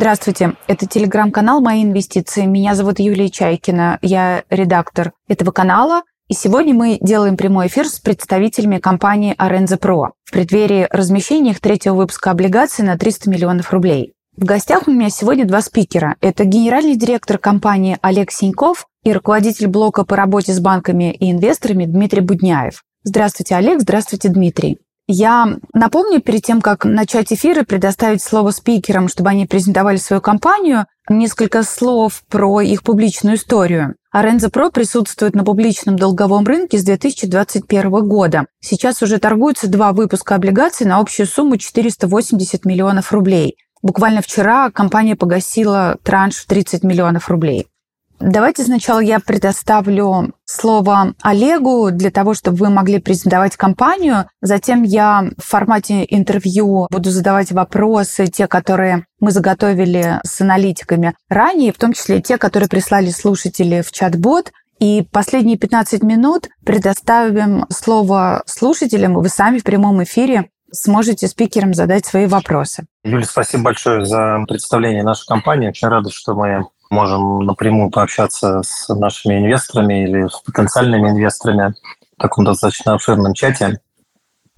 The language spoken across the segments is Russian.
Здравствуйте, это телеграм-канал «Мои инвестиции». Меня зовут Юлия Чайкина, я редактор этого канала. И сегодня мы делаем прямой эфир с представителями компании Arenza Pro в преддверии размещения их третьего выпуска облигаций на 300 миллионов рублей. В гостях у меня сегодня два спикера. Это генеральный директор компании Олег Синьков и руководитель блока по работе с банками и инвесторами Дмитрий Будняев. Здравствуйте, Олег. Здравствуйте, Дмитрий. Я напомню, перед тем, как начать эфир и предоставить слово спикерам, чтобы они презентовали свою компанию, несколько слов про их публичную историю. Аренза Про присутствует на публичном долговом рынке с 2021 года. Сейчас уже торгуются два выпуска облигаций на общую сумму 480 миллионов рублей. Буквально вчера компания погасила транш в 30 миллионов рублей. Давайте сначала я предоставлю слово Олегу для того, чтобы вы могли презентовать компанию. Затем я в формате интервью буду задавать вопросы, те, которые мы заготовили с аналитиками ранее, в том числе те, которые прислали слушатели в чат-бот. И последние 15 минут предоставим слово слушателям, и вы сами в прямом эфире сможете спикерам задать свои вопросы. Юля, спасибо большое за представление нашей компании. Очень рада, что мы можем напрямую пообщаться с нашими инвесторами или с потенциальными инвесторами в таком достаточно обширном чате.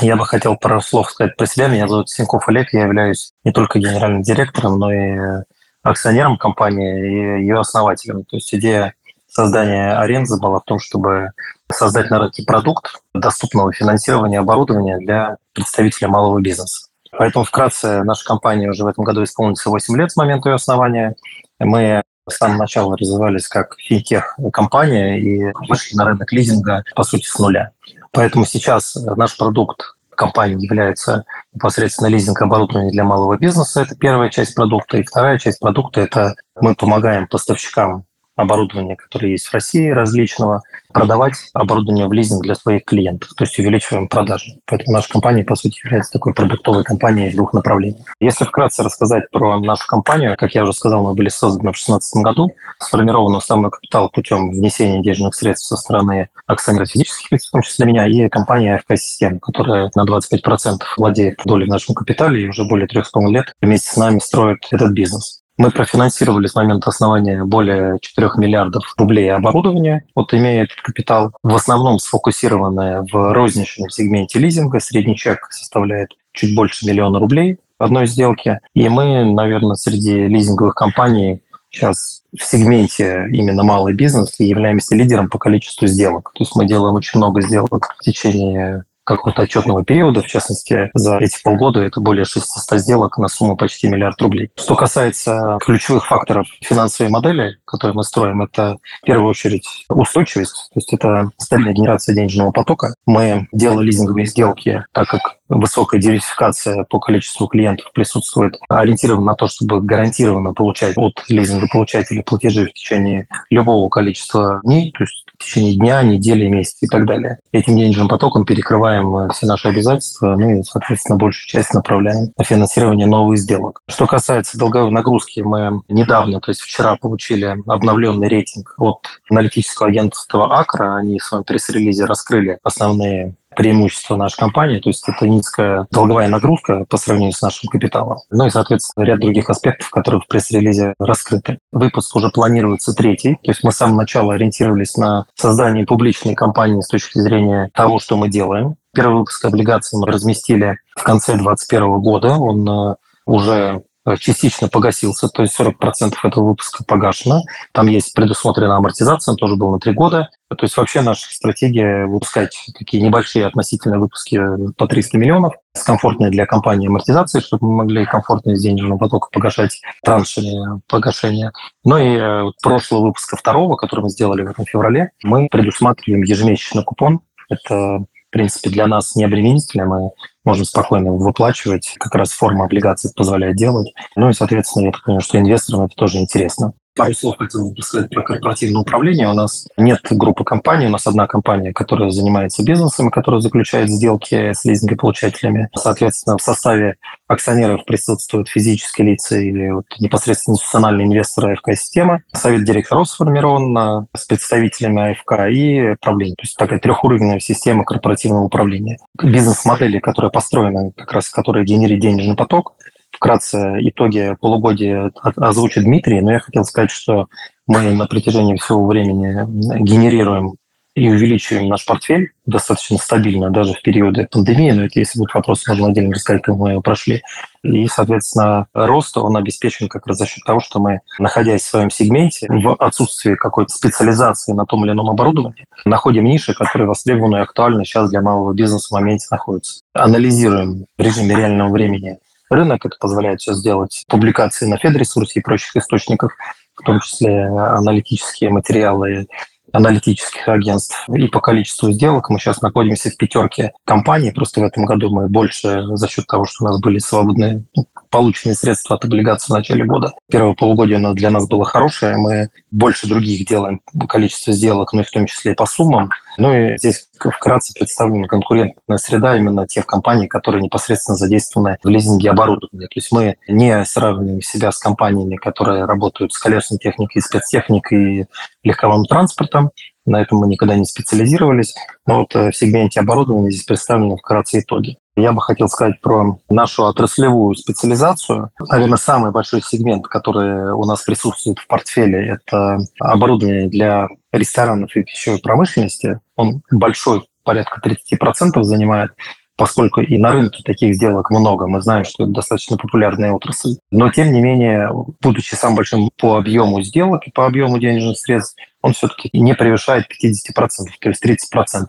Я бы хотел пару слов сказать про себя. Меня зовут Синков Олег. Я являюсь не только генеральным директором, но и акционером компании и ее основателем. То есть идея создания Арензы была в том, чтобы создать на рынке продукт доступного финансирования оборудования для представителей малого бизнеса. Поэтому вкратце наша компания уже в этом году исполнится 8 лет с момента ее основания. Мы с самого начала развивались как финтех-компания и вышли на рынок лизинга, по сути, с нуля. Поэтому сейчас наш продукт компании является непосредственно лизинг оборудования для малого бизнеса. Это первая часть продукта. И вторая часть продукта – это мы помогаем поставщикам оборудования, которое есть в России различного, продавать оборудование в лизинг для своих клиентов, то есть увеличиваем продажи. Поэтому наша компания, по сути, является такой продуктовой компанией в двух направлениях. Если вкратце рассказать про нашу компанию, как я уже сказал, мы были созданы в 2016 году, сформирован основной капитал путем внесения денежных средств со стороны акционеров физических лиц, в том числе меня, и компания AFK Систем, которая на 25% владеет долей в нашем капитале и уже более трех с лет вместе с нами строит этот бизнес. Мы профинансировали с момента основания более 4 миллиардов рублей оборудования, вот имея этот капитал, в основном сфокусированное в розничном сегменте лизинга. Средний чек составляет чуть больше миллиона рублей одной сделке. И мы, наверное, среди лизинговых компаний сейчас в сегменте именно малый бизнес являемся лидером по количеству сделок. То есть мы делаем очень много сделок в течение какого-то отчетного периода, в частности, за эти полгода это более 600 сделок на сумму почти миллиард рублей. Что касается ключевых факторов финансовой модели, которые мы строим, это в первую очередь устойчивость, то есть это стабильная генерация денежного потока. Мы делали лизинговые сделки, так как высокая диверсификация по количеству клиентов присутствует, ориентирована на то, чтобы гарантированно получать от лизингополучателей платежи в течение любого количества дней, то есть в течение дня, недели, месяца и так далее. Этим денежным потоком перекрываем э, все наши обязательства, ну и, соответственно, большую часть направляем на финансирование новых сделок. Что касается долговой нагрузки, мы недавно, то есть вчера получили обновленный рейтинг от аналитического агентства Акра. Они в своем пресс-релизе раскрыли основные преимущество нашей компании, то есть это низкая долговая нагрузка по сравнению с нашим капиталом. Ну и, соответственно, ряд других аспектов, которые в пресс-релизе раскрыты. Выпуск уже планируется третий, то есть мы с самого начала ориентировались на создание публичной компании с точки зрения того, что мы делаем. Первый выпуск облигаций мы разместили в конце 2021 года. Он э, уже частично погасился, то есть 40% этого выпуска погашено. Там есть предусмотрена амортизация, он тоже был на три года. То есть вообще наша стратегия выпускать такие небольшие относительно выпуски по 300 миллионов с комфортной для компании амортизацией, чтобы мы могли комфортно из денежного потока погашать траншами погашения. Ну и э, прошлого выпуска второго, который мы сделали в этом феврале, мы предусматриваем ежемесячный купон. Это принципе, для нас не обременительно. Мы можем спокойно выплачивать. Как раз форма облигаций позволяет делать. Ну и, соответственно, я так понимаю, что инвесторам это тоже интересно. Пару слов хотел бы сказать про корпоративное управление. У нас нет группы компаний, у нас одна компания, которая занимается бизнесом, которая заключает сделки с лизингополучателями. Соответственно, в составе акционеров присутствуют физические лица или вот непосредственно институциональные инвесторы АФК-системы. Совет директоров сформирован с представителями АФК и правление. То есть такая трехуровневая система корпоративного управления. Бизнес-модели, которая построена, как раз которая генерит денежный поток, вкратце итоги полугодия озвучит Дмитрий, но я хотел сказать, что мы на протяжении всего времени генерируем и увеличиваем наш портфель достаточно стабильно, даже в периоды пандемии, но это если будут вопросы, можно отдельно рассказать, как мы его прошли. И, соответственно, рост он обеспечен как раз за счет того, что мы, находясь в своем сегменте, в отсутствии какой-то специализации на том или ином оборудовании, находим ниши, которые востребованы и актуальны сейчас для малого бизнеса в моменте находятся. Анализируем в режиме реального времени рынок. Это позволяет сейчас сделать публикации на Федресурсе и прочих источниках, в том числе аналитические материалы аналитических агентств. И по количеству сделок мы сейчас находимся в пятерке компаний. Просто в этом году мы больше за счет того, что у нас были свободные ну, полученные средства от облигаций в начале года. Первое полугодие для нас было хорошее. Мы больше других делаем количество сделок, ну и в том числе и по суммам. Ну и здесь вкратце представлена конкурентная среда именно тех компаний, которые непосредственно задействованы в лизинге оборудования. То есть мы не сравниваем себя с компаниями, которые работают с колесной техникой, спецтехникой и легковым транспортом. На этом мы никогда не специализировались. Но вот э, в сегменте оборудования здесь представлены вкратце итоги. Я бы хотел сказать про нашу отраслевую специализацию. Наверное, самый большой сегмент, который у нас присутствует в портфеле, это оборудование для ресторанов и пищевой промышленности. Он большой, порядка 30% занимает поскольку и на рынке таких сделок много, мы знаем, что это достаточно популярная отрасль. Но, тем не менее, будучи самым большим по объему сделок и по объему денежных средств, он все-таки не превышает 50%, то есть 30%.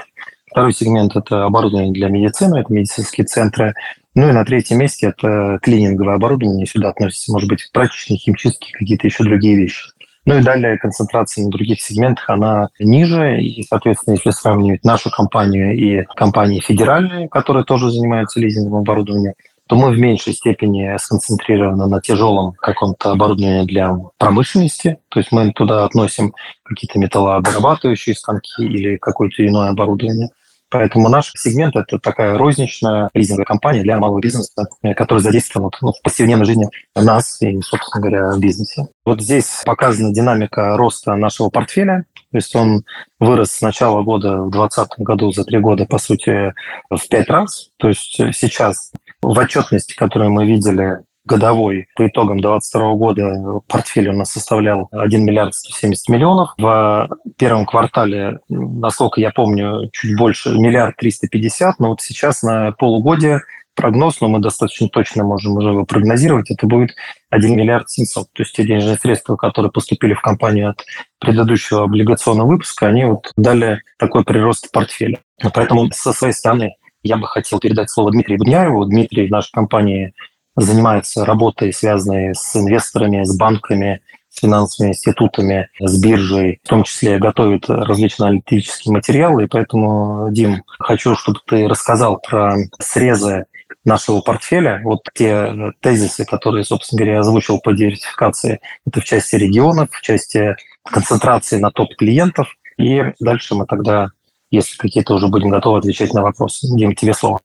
Второй сегмент – это оборудование для медицины, это медицинские центры. Ну и на третьем месте это клининговое оборудование. Сюда относятся, может быть, прачечные, химчистки, какие-то еще другие вещи. Ну и далее концентрация на других сегментах, она ниже. И, соответственно, если сравнивать нашу компанию и компании федеральные, которые тоже занимаются лизингом оборудования, то мы в меньшей степени сконцентрированы на тяжелом каком-то оборудовании для промышленности. То есть мы туда относим какие-то металлообрабатывающие станки или какое-то иное оборудование. Поэтому наш сегмент – это такая розничная лизинговая компания для малого бизнеса, которая задействована ну, в повседневной жизни нас и, собственно говоря, в бизнесе. Вот здесь показана динамика роста нашего портфеля. То есть он вырос с начала года в 2020 году за три года, по сути, в пять раз. То есть сейчас в отчетности, которую мы видели годовой по итогам 2022 года портфель у нас составлял 1 миллиард 170 миллионов. В первом квартале, насколько я помню, чуть больше миллиард 350, но вот сейчас на полугодие прогноз, но мы достаточно точно можем уже его прогнозировать, это будет 1 миллиард 700. То есть те денежные средства, которые поступили в компанию от предыдущего облигационного выпуска, они вот дали такой прирост портфеля. Поэтому со своей стороны я бы хотел передать слово Дмитрию Будняеву. Дмитрий в нашей компании занимается работой, связанной с инвесторами, с банками, с финансовыми институтами, с биржей, в том числе готовит различные аналитические материалы. И поэтому, Дим, хочу, чтобы ты рассказал про срезы нашего портфеля. Вот те тезисы, которые, собственно говоря, озвучил по диверсификации, это в части регионов, в части концентрации на топ-клиентов. И дальше мы тогда, если какие-то уже будем готовы отвечать на вопросы. Дим, тебе слово.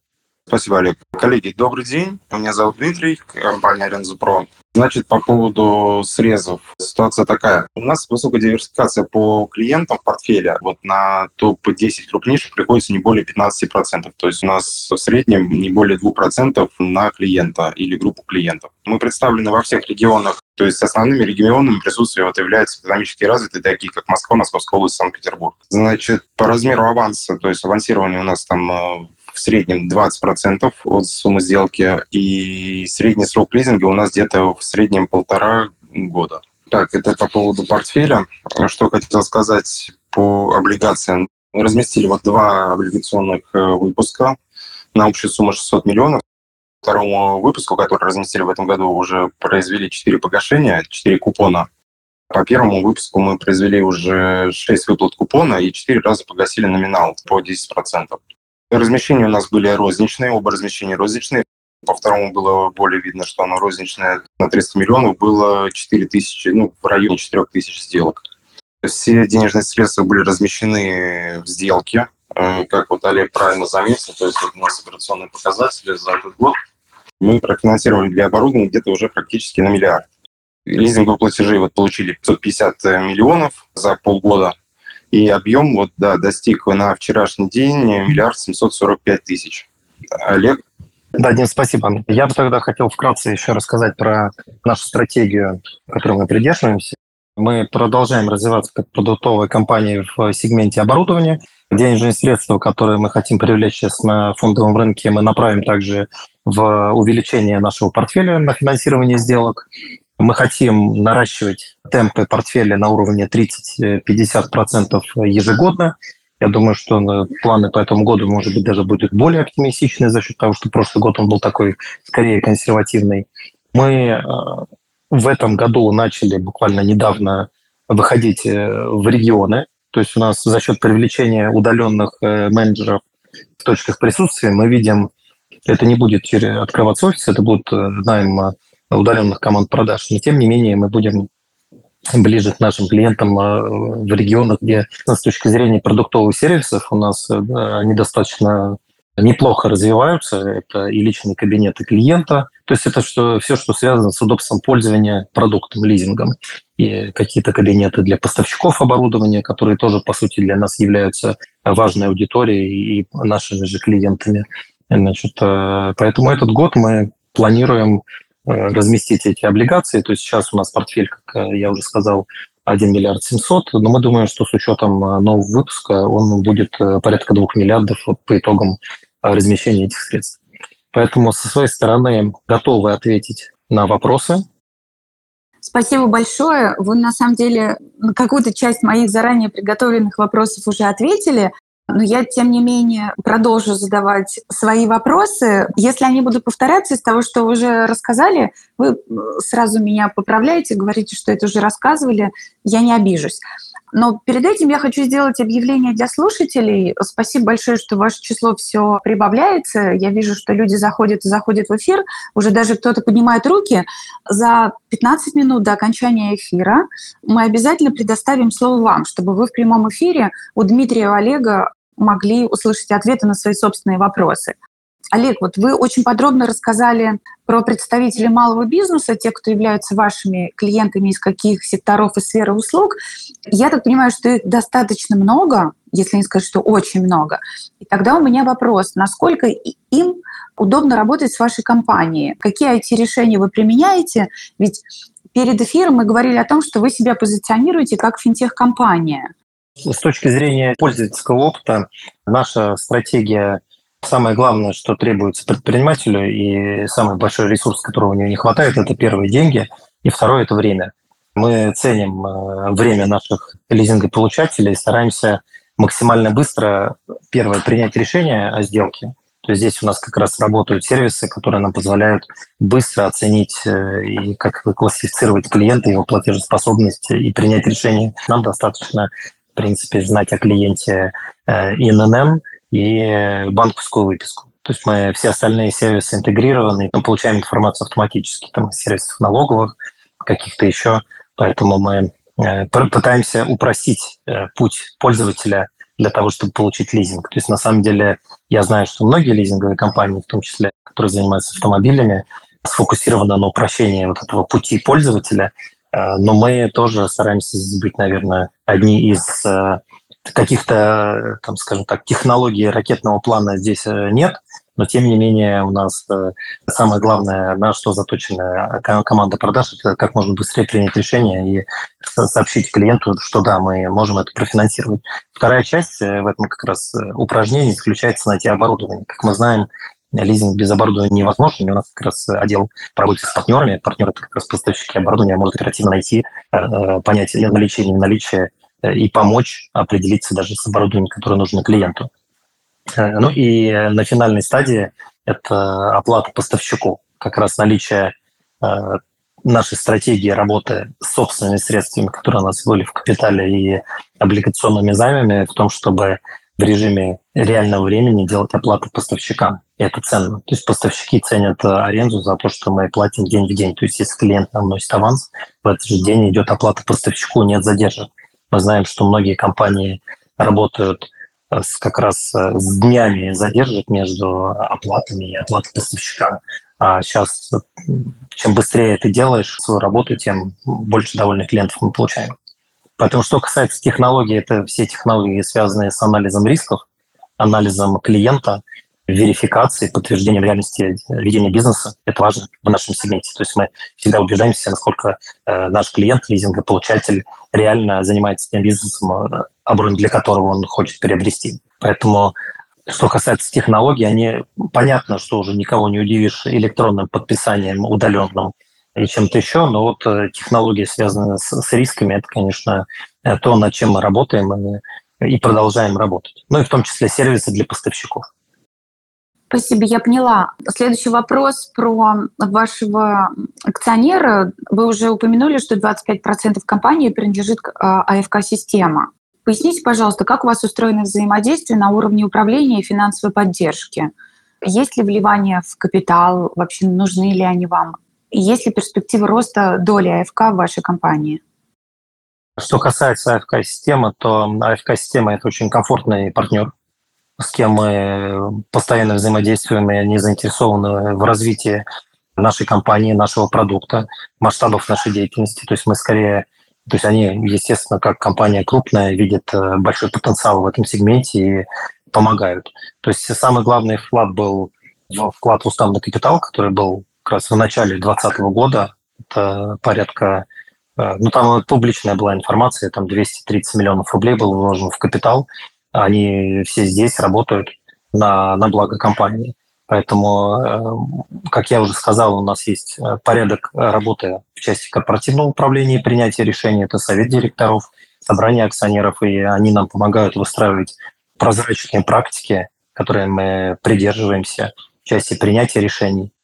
Спасибо, Олег. Коллеги, добрый день. Меня зовут Дмитрий, компания Аренза Про. Значит, по поводу срезов. Ситуация такая. У нас высокая диверсификация по клиентам в портфеле. Вот на топ-10 крупнейших приходится не более 15%. То есть у нас в среднем не более 2% на клиента или группу клиентов. Мы представлены во всех регионах. То есть основными регионами присутствия вот являются экономически развитые, такие как Москва, Московская область, Санкт-Петербург. Значит, по размеру аванса, то есть авансирование у нас там э, в среднем 20% от суммы сделки, и средний срок лизинга у нас где-то в среднем полтора года. Так, это по поводу портфеля. Что хотел сказать по облигациям. Мы разместили вот два облигационных э, выпуска на общую сумму 600 миллионов. Второму выпуску, который разместили в этом году, уже произвели 4 погашения, 4 купона. По первому выпуску мы произвели уже 6 выплат купона и 4 раза погасили номинал по 10%. Размещения у нас были розничные, оба размещения розничные. По второму было более видно, что оно розничное. На 300 миллионов было 4 тысячи, ну, в районе 4 тысяч сделок. Все денежные средства были размещены в сделке. Э, как вот Олег правильно заметил, то есть вот у нас операционные показатели за этот год. Мы профинансировали для оборудования где-то уже практически на миллиард. Лизинговые платежи вот получили 550 миллионов за полгода. И объем вот, да, достиг на вчерашний день миллиард семьсот сорок пять тысяч. Олег? Да, Дим, спасибо. Я бы тогда хотел вкратце еще рассказать про нашу стратегию, которой мы придерживаемся. Мы продолжаем развиваться как продуктовая компания в сегменте оборудования. Денежные средства, которые мы хотим привлечь сейчас на фондовом рынке, мы направим также в увеличение нашего портфеля на финансирование сделок. Мы хотим наращивать темпы портфеля на уровне 30-50% ежегодно. Я думаю, что планы по этому году, может быть, даже будут более оптимистичные за счет того, что прошлый год он был такой скорее консервативный. Мы э, в этом году начали буквально недавно выходить э, в регионы. То есть у нас за счет привлечения удаленных э, менеджеров в точках присутствия мы видим, это не будет открываться офис, это будет найм удаленных команд продаж. Но тем не менее мы будем ближе к нашим клиентам а, в регионах, где с точки зрения продуктовых сервисов у нас э, они достаточно неплохо развиваются. Это и личные кабинеты клиента, то есть это что, все, что связано с удобством пользования продуктом, лизингом. И какие-то кабинеты для поставщиков оборудования, которые тоже, по сути, для нас являются важной аудиторией и нашими же клиентами. Значит, э, поэтому этот год мы планируем разместить эти облигации. То есть сейчас у нас портфель, как э, я уже сказал, 1 миллиард 700, но мы думаем, что с учетом э, нового выпуска он будет порядка 2 миллиардов по итогам размещения этих средств. Поэтому со своей стороны готовы ответить на вопросы. Спасибо большое. Вы на самом деле на какую-то часть моих заранее приготовленных вопросов уже ответили. Но я, тем не менее, продолжу задавать свои вопросы. Если они будут повторяться из того, что вы уже рассказали, вы сразу меня поправляете, говорите, что это уже рассказывали, я не обижусь. Но перед этим я хочу сделать объявление для слушателей. Спасибо большое, что ваше число все прибавляется. Я вижу, что люди заходят и заходят в эфир. Уже даже кто-то поднимает руки. За 15 минут до окончания эфира мы обязательно предоставим слово вам, чтобы вы в прямом эфире у Дмитрия и Олега могли услышать ответы на свои собственные вопросы. Олег, вот вы очень подробно рассказали про представителей малого бизнеса, те, кто являются вашими клиентами, из каких секторов и сферы услуг. Я так понимаю, что их достаточно много, если не сказать, что очень много. И тогда у меня вопрос, насколько им удобно работать с вашей компанией? Какие IT-решения вы применяете? Ведь перед эфиром мы говорили о том, что вы себя позиционируете как финтех-компания. С точки зрения пользовательского опыта, наша стратегия Самое главное, что требуется предпринимателю, и самый большой ресурс, которого у него не хватает, это первые деньги, и второе – это время. Мы ценим э, время наших лизингополучателей, стараемся максимально быстро, первое, принять решение о сделке. То есть здесь у нас как раз работают сервисы, которые нам позволяют быстро оценить э, и как классифицировать клиента, его платежеспособность и принять решение. Нам достаточно принципе, знать о клиенте э, ИНН и банковскую выписку. То есть мы все остальные сервисы интегрированы, мы получаем информацию автоматически, там, сервисов налоговых, каких-то еще. Поэтому мы э, пытаемся упростить э, путь пользователя для того, чтобы получить лизинг. То есть на самом деле я знаю, что многие лизинговые компании, в том числе, которые занимаются автомобилями, сфокусированы на упрощении вот этого пути пользователя – Э, но мы тоже стараемся быть, наверное, одни из э, каких-то, там, скажем так, технологий ракетного плана здесь э, нет, но тем не менее у нас самое главное, на что заточена команда продаж, это как можно быстрее принять решение и сообщить клиенту, что да, мы можем это профинансировать. Вторая часть в этом как раз упражнении заключается найти оборудование. Как мы знаем, лизинг без оборудования невозможен. У нас как раз отдел по с партнерами. Партнеры – как раз поставщики оборудования, может оперативно найти, э, э, понять наличие или не наличие э, и помочь определиться даже с оборудованием, которое нужно клиенту. Ну и на финальной стадии это оплата поставщику. Как раз наличие нашей стратегии работы с собственными средствами, которые у нас были в капитале и облигационными займами, в том, чтобы в режиме реального времени делать оплату поставщикам. Это ценно. То есть поставщики ценят э, аренду за то, что мы платим день в день. То есть если клиент нам носит аванс, в этот же день идет оплата поставщику, нет задержек. Мы знаем, что многие компании работают э, с, как раз э, с днями задержек между оплатами и оплатой поставщика. А сейчас, чем быстрее ты делаешь свою работу, тем больше довольных клиентов мы получаем. Поэтому, что касается технологий, это все технологии, связанные с анализом рисков, анализом клиента, верификации, подтверждением реальности ведения бизнеса. Это важно в нашем сегменте. То есть мы всегда убеждаемся, насколько э, наш клиент, лизингополучатель, реально занимается тем бизнесом, э, для которого он хочет приобрести. Поэтому что касается технологий, они понятно, что уже никого не удивишь электронным подписанием удаленным или чем-то еще, но вот э, технологии, связанные с, с рисками, это, конечно, то, над чем мы работаем и, и продолжаем работать. Ну и в том числе сервисы для поставщиков. Спасибо, я поняла. Следующий вопрос про вашего акционера. Вы уже упомянули, что 25% компании принадлежит а, АФК-система. Поясните, пожалуйста, как у вас устроено взаимодействие на уровне управления и финансовой поддержки? Есть ли вливание в капитал? Вообще нужны ли они вам? Есть ли перспективы роста доли АФК в вашей компании? Что касается АФК-системы, то АФК-система – это очень комфортный партнер с кем мы постоянно взаимодействуем, и они заинтересованы в развитии нашей компании, нашего продукта, масштабов нашей деятельности. То есть мы скорее, то есть они, естественно, как компания крупная, видят э, большой потенциал в этом сегменте и помогают. То есть самый главный вклад был вклад в уставный капитал, который был как раз в начале 2020 года. Это порядка э, ну, там публичная была информация, там 230 миллионов рублей было вложено в капитал. Они все здесь работают на, на благо компании. Поэтому, э, как я уже сказал, у нас есть э, порядок работы в части корпоративного управления и принятия решений. Это совет директоров, собрание акционеров, и они нам помогают выстраивать прозрачные практики, которые мы придерживаемся в части принятия решений.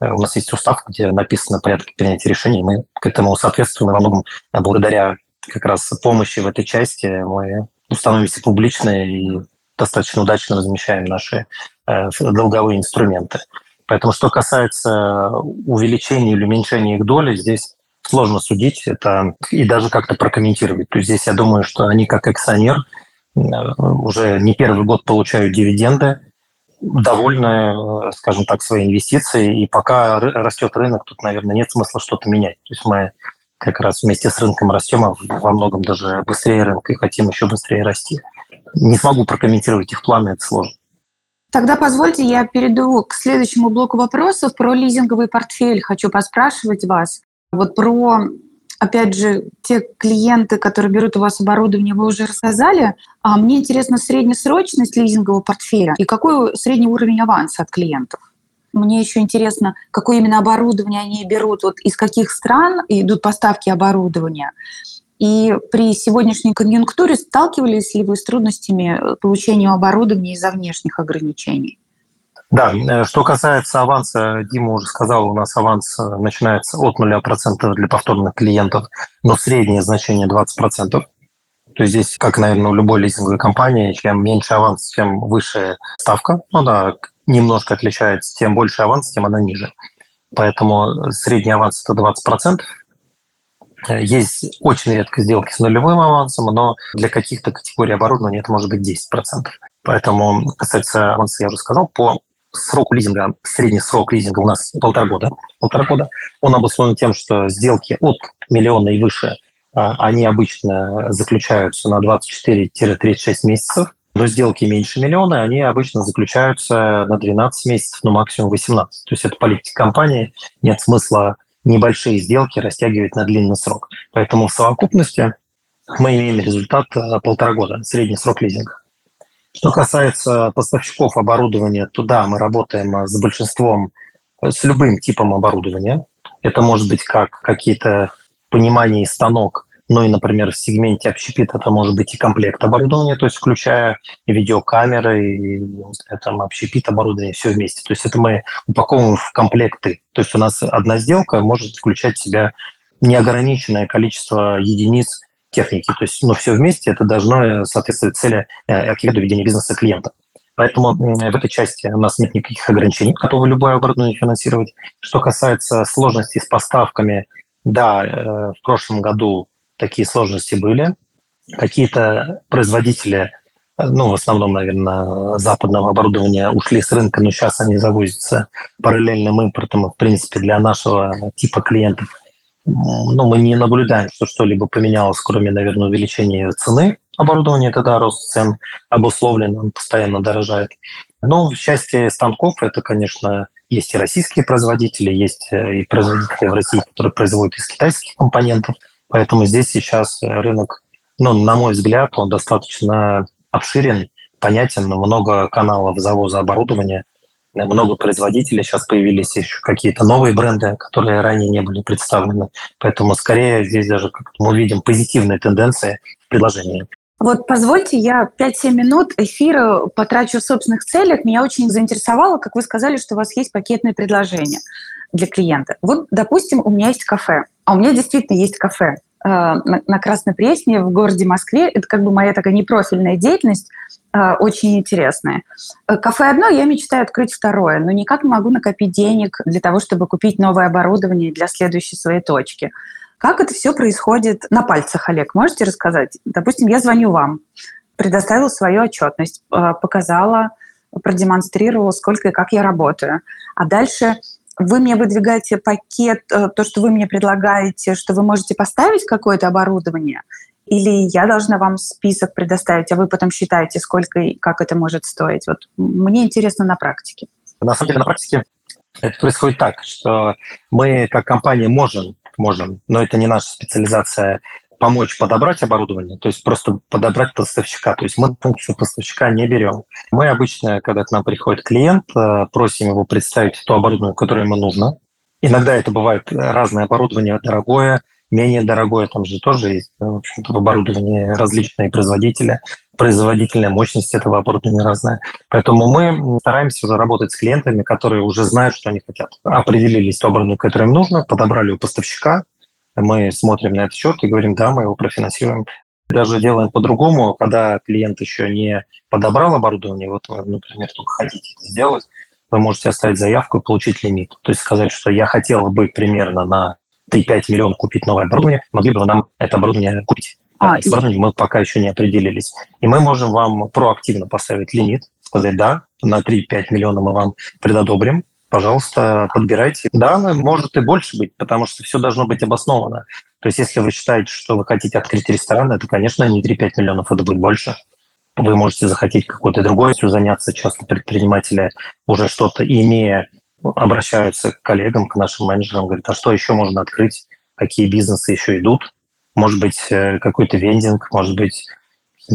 Э, у нас есть устав, где написано порядок принятия решений. Мы к этому соответствуем, и во многом благодаря как раз помощи в этой части мы становимся публичной и достаточно удачно размещаем наши э, долговые инструменты. Поэтому что касается увеличения или уменьшения их доли, здесь сложно судить это и даже как-то прокомментировать. То есть здесь я думаю, что они как акционер э, уже не первый год получают дивиденды, довольны, э, скажем так, своей инвестицией, и пока растет рынок, тут, наверное, нет смысла что-то менять. То есть мы как раз вместе с рынком растем, а во многом даже быстрее рынка и хотим еще быстрее расти. Не смогу прокомментировать их планы, это сложно. Тогда позвольте, я перейду к следующему блоку вопросов. Про лизинговый портфель хочу поспрашивать вас. Вот про, опять же, те клиенты, которые берут у вас оборудование, вы уже рассказали. А мне интересна среднесрочность лизингового портфеля и какой средний уровень аванса от клиентов. Мне еще интересно, какое именно оборудование они берут, вот из каких стран идут поставки оборудования. И при сегодняшней конъюнктуре сталкивались ли вы с трудностями получения оборудования из-за внешних ограничений? Да, э, что касается аванса, Дима уже сказал, у нас аванс э, начинается от 0% для повторных клиентов, но среднее значение 20%. То есть здесь, как, наверное, у любой лизинговой компании, чем меньше аванс, тем выше ставка. Ну да, немножко отличается, тем больше аванс, тем она ниже. Поэтому средний аванс – это 20%. Есть очень редко сделки с нулевым авансом, но для каких-то категорий оборудования это может быть 10%. Поэтому, касается аванса, я уже сказал, по сроку лизинга, средний срок лизинга у нас полтора года. Полтора года. Он обусловлен тем, что сделки от миллиона и выше, а, они обычно заключаются на 24-36 месяцев но сделки меньше миллиона, они обычно заключаются на 12 месяцев, ну максимум 18. То есть это политика компании, нет смысла небольшие сделки растягивать на длинный срок. Поэтому в совокупности мы имеем результат э, полтора года, средний срок лизинга. Что касается поставщиков оборудования, то да, мы работаем э, с большинством, э, с любым типом оборудования. Это может быть как какие-то понимания и станок, ну и, например, в сегменте общепит это может быть и комплект оборудования, то есть включая видеокамеры, и там общепит оборудование, все вместе. То есть это мы упаковываем в комплекты. То есть у нас одна сделка может включать в себя неограниченное количество единиц техники. То есть ну, все вместе это должно соответствовать цели э, ведения бизнеса клиента. Поэтому в этой части у нас нет никаких ограничений, готовы любое оборудование финансировать. Что касается сложностей с поставками, да, э, в прошлом году такие сложности были. Какие-то производители, ну, в основном, наверное, западного оборудования ушли с рынка, но сейчас они завозятся параллельным импортом. в принципе, для нашего типа клиентов ну, мы не наблюдаем, что что-либо поменялось, кроме, наверное, увеличения цены оборудования, тогда рост цен обусловлен, он постоянно дорожает. Но в части станков это, конечно, есть и российские производители, есть э, и производители в России, которые производят из китайских компонентов. Поэтому здесь сейчас рынок, ну, на мой взгляд, он достаточно обширен, понятен, много каналов завоза оборудования, много производителей, сейчас появились еще какие-то новые бренды, которые ранее не были представлены. Поэтому скорее здесь даже мы увидим позитивные тенденции в предложении. Вот позвольте, я 5-7 минут эфира потрачу в собственных целях. Меня очень заинтересовало, как вы сказали, что у вас есть пакетные предложения для клиента. Вот, допустим, у меня есть кафе, а у меня действительно есть кафе э, на Красной Пресне в городе Москве. Это как бы моя такая непрофильная деятельность, э, очень интересная. Э, кафе одно, я мечтаю открыть второе, но никак не могу накопить денег для того, чтобы купить новое оборудование для следующей своей точки. Как это все происходит на пальцах, Олег? Можете рассказать? Допустим, я звоню вам, предоставила свою отчетность, э, показала, продемонстрировала, сколько и как я работаю. А дальше вы мне выдвигаете пакет, э, то, что вы мне предлагаете, что вы можете поставить какое-то оборудование, или я должна вам список предоставить, а вы потом считаете, сколько и как это может стоить? Вот мне интересно на практике. На самом деле на практике это происходит так, что мы как компания можем можем, но это не наша специализация помочь подобрать оборудование, то есть просто подобрать поставщика. То есть мы функцию поставщика не берем. Мы обычно, когда к нам приходит клиент, э, просим его представить то оборудование, которое ему нужно. Иногда это бывает разное оборудование, дорогое, менее дорогое, там же тоже есть в, общем-то, в оборудовании различные производители, производительная мощность этого оборудования разная. Поэтому мы стараемся уже работать с клиентами, которые уже знают, что они хотят. Определились то оборудование, которое им нужно, подобрали у поставщика, мы смотрим на этот счет и говорим, да, мы его профинансируем. Даже делаем по-другому, когда клиент еще не подобрал оборудование, вот вы, например, только хотите это сделать, вы можете оставить заявку и получить лимит. То есть сказать, что я хотел бы примерно на 3-5 миллионов купить новое оборудование, могли бы вы нам это оборудование купить? А, оборудованием мы пока еще не определились. И мы можем вам проактивно поставить лимит, сказать, да, на 3-5 миллионов мы вам предодобрим, пожалуйста, подбирайте. Да, может и больше быть, потому что все должно быть обосновано. То есть если вы считаете, что вы хотите открыть ресторан, это, конечно, не 3-5 миллионов, это будет больше. Вы можете захотеть какой-то другой заняться. Часто предприниматели уже что-то имея обращаются к коллегам, к нашим менеджерам, говорят, а что еще можно открыть, какие бизнесы еще идут. Может быть, э, какой-то вендинг, может быть,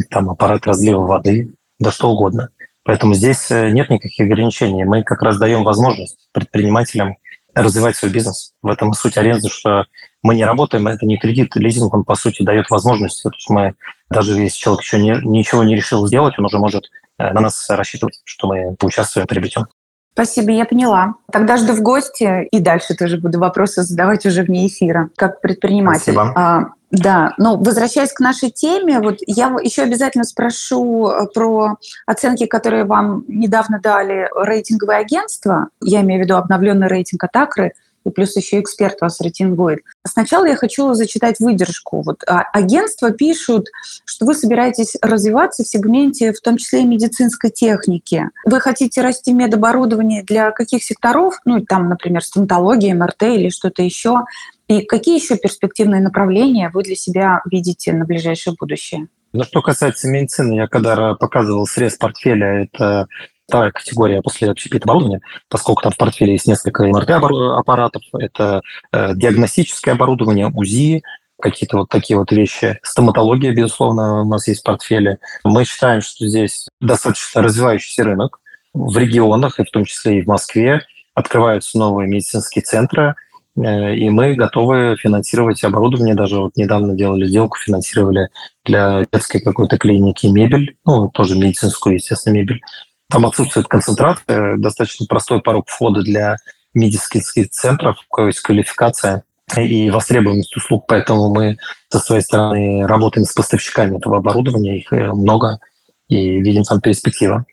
там аппарат разлива воды, да что угодно. Поэтому здесь э, нет никаких ограничений. Мы как раз даем возможность предпринимателям развивать свой бизнес. В этом и суть аренды, что мы не работаем, это не кредит, лизинг, он, по сути, дает возможность. То есть мы, даже если человек еще не, ничего не решил сделать, он уже может э, на нас рассчитывать, что мы поучаствуем, приобретем. Спасибо, я поняла. Тогда жду в гости и дальше тоже буду вопросы задавать уже вне эфира, как предприниматель. Спасибо. Да, но возвращаясь к нашей теме, вот я еще обязательно спрошу э, про оценки, которые вам недавно дали рейтинговые агентства. Я имею в виду обновленный рейтинг Атакры – и плюс еще эксперт вас рейтингует. Сначала я хочу зачитать выдержку. Вот а, агентства пишут, что вы собираетесь развиваться в сегменте, в том числе и медицинской техники. Вы хотите расти медоборудование для каких секторов? Ну, там, например, стоматология, МРТ или что-то еще. И какие еще перспективные направления вы для себя видите на ближайшее будущее? Ну, что касается медицины, я когда показывал срез портфеля, это вторая категория после общепита оборудования, поскольку там в портфеле есть несколько МРТ-аппаратов, это э, диагностическое оборудование, УЗИ, какие-то вот такие вот вещи. Стоматология, безусловно, у нас есть в портфеле. Мы считаем, что здесь достаточно развивающийся рынок в регионах, и в том числе и в Москве. Открываются новые медицинские центры, и мы готовы финансировать оборудование. Даже вот недавно делали сделку, финансировали для детской какой-то клиники мебель, ну, тоже медицинскую, естественно, мебель. Там отсутствует концентрация, достаточно простой порог входа для медицинских центров, то есть квалификация и востребованность услуг, поэтому мы со своей стороны работаем с поставщиками этого оборудования, их э, много, и видим там перспектива.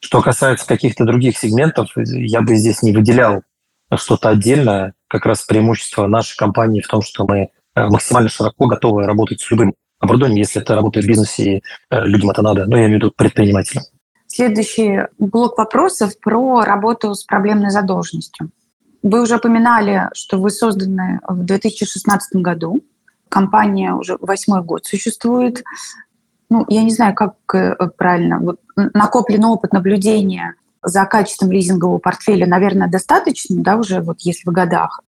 Что касается каких-то других сегментов, я бы здесь не выделял что-то отдельное. Как раз преимущество нашей компании в том, что мы э, максимально широко готовы работать с любым оборудованием, если это работает в бизнесе, и э, людям это надо, но я имею в виду предпринимателям. Следующий блок вопросов про работу с проблемной задолженностью. Вы уже упоминали, что вы созданы в 2016 году. Компания уже восьмой год существует. ну, я не знаю, как э, правильно, вот накопленный опыт наблюдения за качеством лизингового портфеля, наверное, достаточно, да, уже вот если в годах.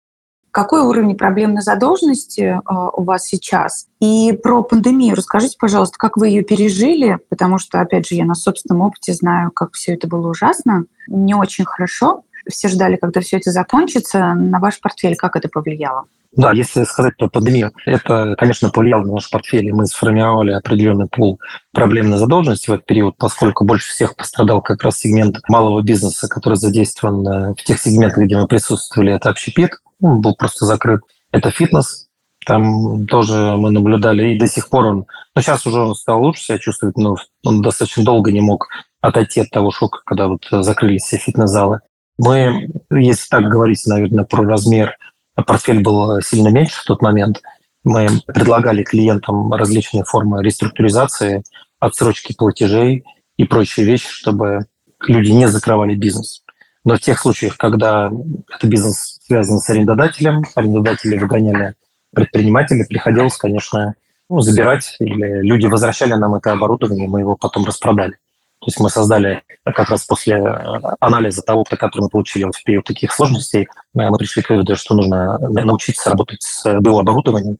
Какой уровень проблемной задолженности э, у вас сейчас? И про пандемию расскажите, пожалуйста, как вы ее пережили, потому что, опять же, я на собственном опыте знаю, как все это было ужасно, не очень хорошо. Все ждали, когда все это закончится. На ваш портфель как это повлияло? Да, если сказать про пандемию, это, конечно, повлияло на наш портфель, и мы сформировали определенный пул проблемной задолженности в этот период, поскольку больше всех пострадал как раз сегмент малого бизнеса, который задействован э, в тех сегментах, где мы присутствовали, это общепит, он был просто закрыт, это фитнес, там тоже мы наблюдали, и до сих пор он, ну сейчас уже он стал лучше себя чувствовать, но он достаточно долго не мог отойти от того шока, когда вот закрылись все фитнес-залы. Мы, если так говорить, наверное, про размер портфель был сильно меньше в тот момент. Мы предлагали клиентам различные формы реструктуризации, отсрочки платежей и прочие вещи, чтобы люди не закрывали бизнес. Но в тех случаях, когда это бизнес связан с арендодателем, арендодатели выгоняли предпринимателей, приходилось, конечно, ну, забирать, или люди возвращали нам это оборудование, мы его потом распродали. То есть мы создали как раз после э, анализа того опыта, который мы получили вот в период таких сложностей, э, мы пришли к выводу, что нужно научиться работать с оборудованием.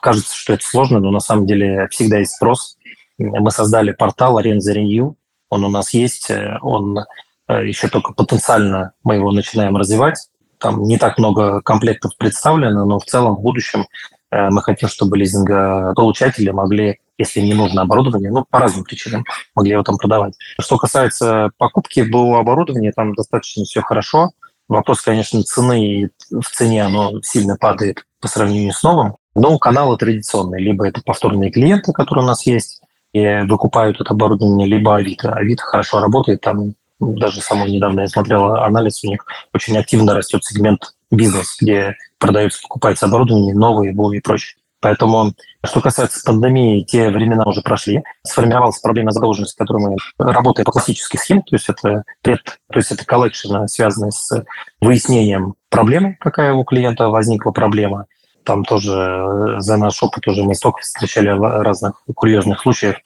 Кажется, что это сложно, но на самом деле всегда есть спрос. Мы создали портал Arenza Renew, он у нас есть, э, он еще только потенциально мы его начинаем развивать. Там не так много комплектов представлено, но в целом в будущем мы хотим, чтобы лизингополучатели могли если не нужно оборудование, ну, по разным причинам могли его там продавать. Что касается покупки БУ оборудования, там достаточно все хорошо. Вопрос, конечно, цены, в цене оно сильно падает по сравнению с новым. Но каналы традиционные. Либо это повторные клиенты, которые у нас есть, и выкупают это оборудование, либо Авито. Авито хорошо работает, там даже самое недавно я смотрел анализ, у них очень активно растет сегмент бизнес, где продается, покупается оборудование, новые, БУ и прочее. Поэтому, что касается пандемии, те времена уже прошли. Сформировалась проблема задолженности, которую мы работаем по классической схеме, то есть это пред, то есть это collection, связанный с выяснением проблемы, какая у клиента возникла проблема. Там тоже э, за наш опыт уже мы столько встречали разных курьезных случаев,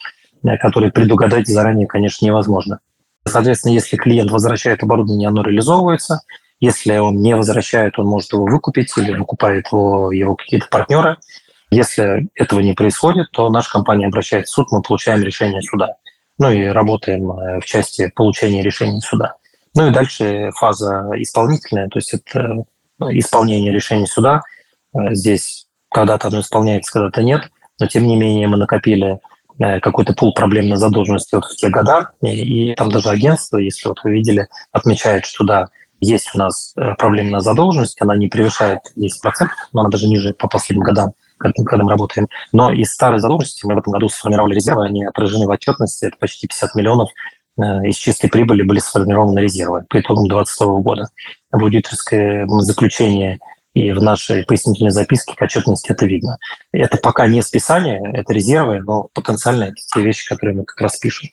э, которые предугадать заранее, конечно, невозможно. Соответственно, если клиент возвращает оборудование, оно реализовывается. Если он не возвращает, он может его выкупить или выкупает его, его какие-то партнеры. Если этого не происходит, то наша компания обращается в суд, мы получаем решение суда. Ну и работаем э, в части получения решения суда. Ну и дальше фаза исполнительная, то есть это э, исполнение решения суда. Э, здесь когда-то оно исполняется, когда-то нет, но тем не менее мы накопили какой-то пул проблем на задолженности вот в те года, и, там даже агентство, если вот вы видели, отмечает, что да, есть у нас проблемная задолженность, она не превышает 10%, но она даже ниже по последним годам когда мы работаем. Но из старой задолженности мы в этом году сформировали резервы, они отражены в отчетности, это почти 50 миллионов э, из чистой прибыли были сформированы резервы по итогам 2020 года. В аудиторское заключение и в нашей пояснительной записке к отчетности это видно. Это пока не списание, это резервы, но потенциально это те вещи, которые мы как раз пишем.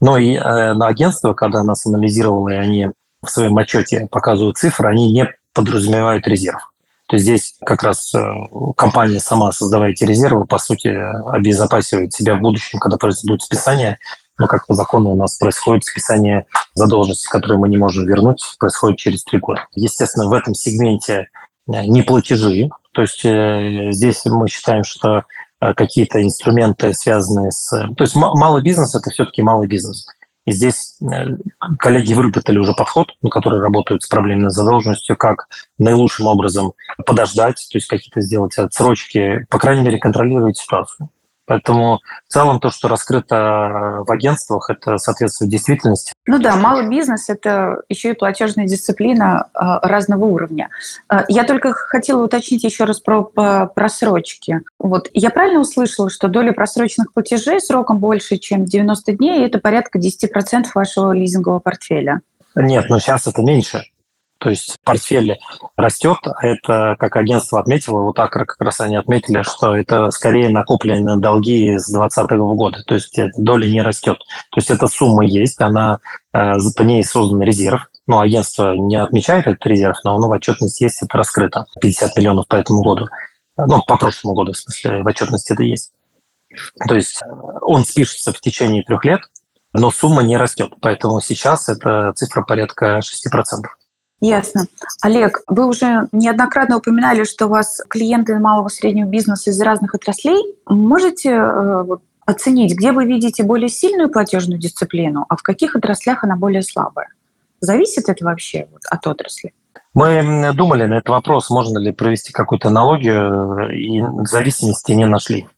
Но и э, на агентство, когда нас анализировало, и они в своем отчете показывают цифры, они не подразумевают резерв то здесь как раз э, компания сама, создавая эти резервы, по сути, обезопасивает себя в будущем, когда произойдут списания. Но как по закону у нас происходит списание задолженности, которую мы не можем вернуть, происходит через три года. Естественно, в этом сегменте э, не платежи. То есть э, здесь мы считаем, что какие-то инструменты, связанные с... То есть малый бизнес – это все-таки малый бизнес. И здесь э, коллеги выработали уже подход, на который работают с проблемной задолженностью, как наилучшим образом подождать, то есть какие-то сделать отсрочки, по крайней мере, контролировать ситуацию. Поэтому в целом то, что раскрыто в агентствах, это соответствует действительности. Ну да, малый бизнес – это еще и платежная дисциплина а, разного уровня. А, я только хотела уточнить еще раз про просрочки. Вот я правильно услышала, что доля просроченных платежей сроком больше, чем 90 дней, это порядка 10% вашего лизингового портфеля? Нет, но сейчас это меньше. То есть портфель растет, а это, как агентство отметило, вот так как раз они отметили, что это скорее накопленные долги с 2020 года. То есть доля не растет. То есть эта сумма есть, она, э, по ней создан резерв. Ну, агентство не отмечает этот резерв, но оно в отчетности есть, это раскрыто. 50 миллионов по этому году. Ну, по прошлому году, в смысле, в отчетности это есть. То есть он спишется в течение трех лет, но сумма не растет. Поэтому сейчас это цифра порядка 6%. Ясно. Олег, вы уже неоднократно упоминали, что у вас клиенты малого и среднего бизнеса из разных отраслей. Можете э, вот, оценить, где вы видите более сильную платежную дисциплину, а в каких отраслях она более слабая? Зависит это вообще вот, от отрасли? Мы думали на этот вопрос, можно ли провести какую-то аналогию, и зависимости не нашли.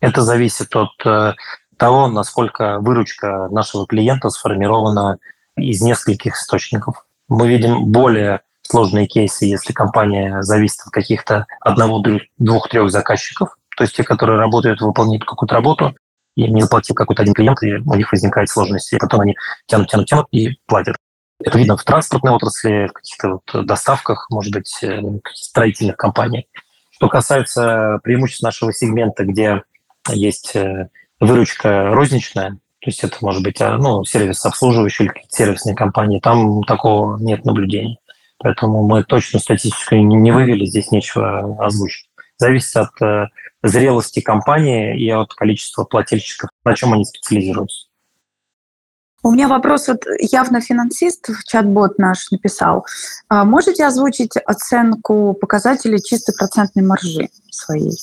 Это зависит от э, того, насколько выручка нашего клиента сформирована из нескольких источников. Мы видим более сложные кейсы, если компания зависит от каких-то одного, двух, трех заказчиков, то есть те, которые работают, выполняют какую-то работу, и не заплатил какой-то один клиент, и у них возникает сложность, и потом они тянут, тянут, тянут и платят. Это видно в транспортной отрасли, в каких-то вот доставках, может быть, э, строительных компаниях. Что касается преимуществ нашего сегмента, где есть э, выручка розничная, то есть это может быть а, ну, сервис обслуживающий или сервисные компании, там такого нет наблюдений. Поэтому мы точно статистику не вывели, здесь нечего озвучить. Зависит от э, зрелости компании и от количества плательщиков, на чем они специализируются. У меня вопрос вот явно финансист, чат-бот наш написал. А можете озвучить оценку показателей чистой процентной маржи своей?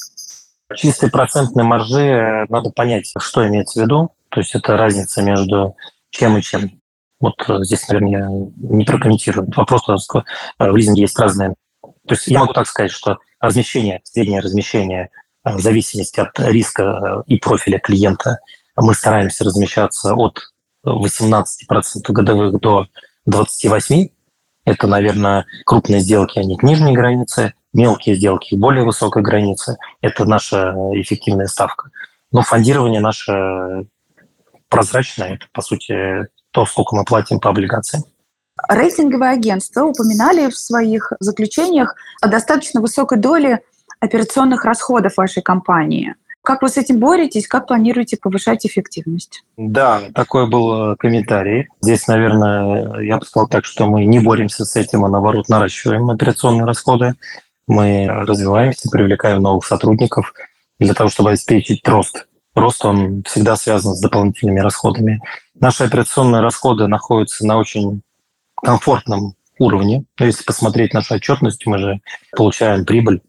Чистой процентной маржи э, надо понять, что имеется в виду. То есть это разница между чем и чем. Вот э, здесь, наверное, я не прокомментирую. Вопрос э, в лизинге есть разные. То есть я могу так сказать, что размещение, среднее размещение в зависимости от риска и профиля клиента, мы стараемся размещаться от 18% годовых до 28%. Это, наверное, крупные сделки, они к нижней границе мелкие сделки более высокой границы. Это наша эффективная ставка. Но фондирование наше прозрачное. Это, по сути, то, сколько мы платим по облигациям. Рейтинговые агентства упоминали в своих заключениях о достаточно высокой доле операционных расходов вашей компании. Как вы с этим боретесь? Как планируете повышать эффективность? Да, такой был э, комментарий. Здесь, наверное, я бы сказал так, что мы не боремся с этим, а наоборот наращиваем операционные расходы мы развиваемся, привлекаем новых сотрудников для того, чтобы обеспечить рост. Рост, он всегда связан с дополнительными расходами. Наши операционные расходы находятся на очень комфортном уровне. Но если посмотреть нашу отчетность, мы же получаем прибыль.